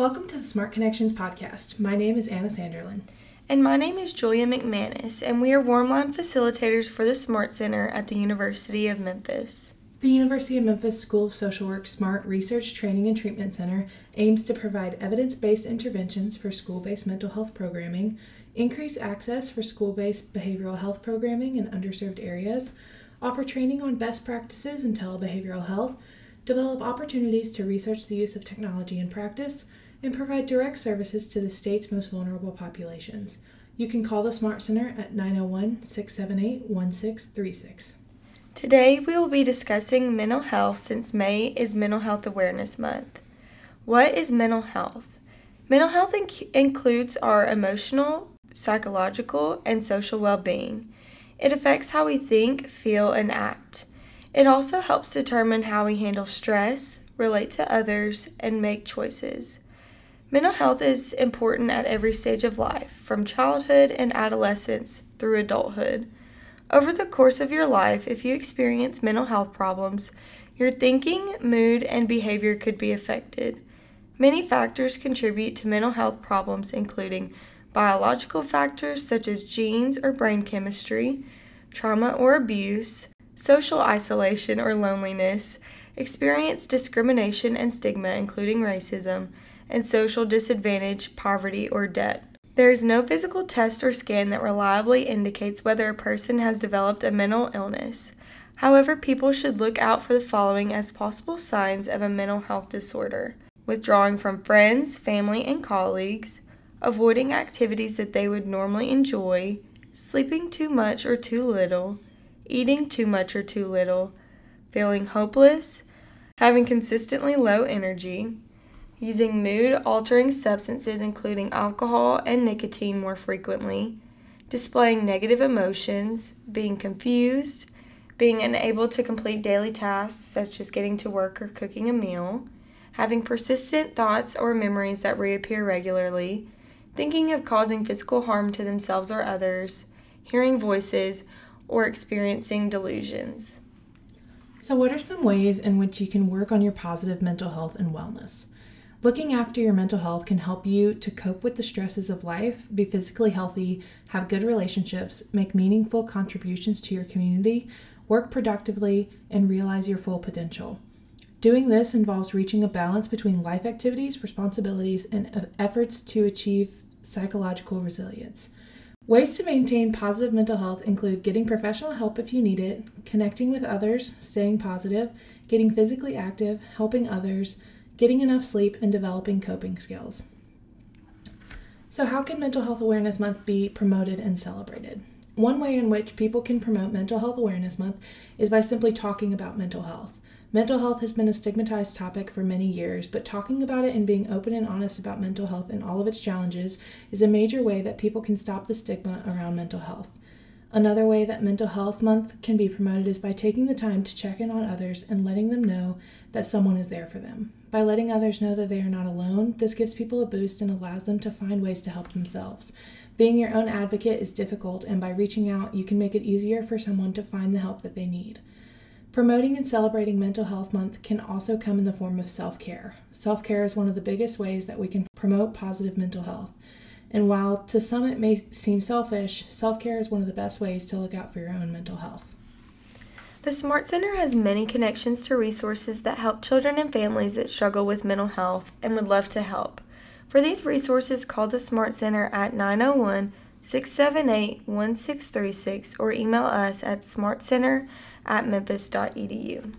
Welcome to the Smart Connections podcast. My name is Anna Sanderlin. And my name is Julia McManus, and we are Warmline facilitators for the Smart Center at the University of Memphis. The University of Memphis School of Social Work Smart Research Training and Treatment Center aims to provide evidence based interventions for school based mental health programming, increase access for school based behavioral health programming in underserved areas, offer training on best practices in telebehavioral health, develop opportunities to research the use of technology in practice, and provide direct services to the state's most vulnerable populations. You can call the Smart Center at 901 678 1636. Today we will be discussing mental health since May is Mental Health Awareness Month. What is mental health? Mental health inc- includes our emotional, psychological, and social well being. It affects how we think, feel, and act. It also helps determine how we handle stress, relate to others, and make choices. Mental health is important at every stage of life, from childhood and adolescence through adulthood. Over the course of your life, if you experience mental health problems, your thinking, mood, and behavior could be affected. Many factors contribute to mental health problems, including biological factors such as genes or brain chemistry, trauma or abuse, social isolation or loneliness, experience discrimination and stigma, including racism, and social disadvantage, poverty, or debt. There is no physical test or scan that reliably indicates whether a person has developed a mental illness. However, people should look out for the following as possible signs of a mental health disorder. Withdrawing from friends, family, and colleagues, avoiding activities that they would normally enjoy, sleeping too much or too little, eating too much or too little, feeling hopeless, having consistently low energy, using mood altering substances, including alcohol and nicotine, more frequently, displaying negative emotions, being confused, being unable to complete daily tasks such as getting to work or cooking a meal, having persistent thoughts or memories that reappear regularly, thinking of causing physical harm to themselves or others, hearing voices, or experiencing delusions. So, what are some ways in which you can work on your positive mental health and wellness? Looking after your mental health can help you to cope with the stresses of life, be physically healthy, have good relationships, make meaningful contributions to your community, work productively, and realize your full potential. Doing this involves reaching a balance between life activities, responsibilities, and efforts to achieve psychological resilience. Ways to maintain positive mental health include getting professional help if you need it, connecting with others, staying positive, getting physically active, helping others, getting enough sleep, and developing coping skills. So, how can Mental Health Awareness Month be promoted and celebrated? One way in which people can promote Mental Health Awareness Month is by simply talking about mental health. Mental health has been a stigmatized topic for many years, but talking about it and being open and honest about mental health and all of its challenges is a major way that people can stop the stigma around mental health. Another way that Mental Health Month can be promoted is by taking the time to check in on others and letting them know that someone is there for them. By letting others know that they are not alone, this gives people a boost and allows them to find ways to help themselves. Being your own advocate is difficult, and by reaching out, you can make it easier for someone to find the help that they need. Promoting and celebrating Mental Health Month can also come in the form of self care. Self care is one of the biggest ways that we can promote positive mental health. And while to some it may seem selfish, self care is one of the best ways to look out for your own mental health. The Smart Center has many connections to resources that help children and families that struggle with mental health and would love to help. For these resources, call the Smart Center at 901 678 1636 or email us at smartcenter at memphis.edu.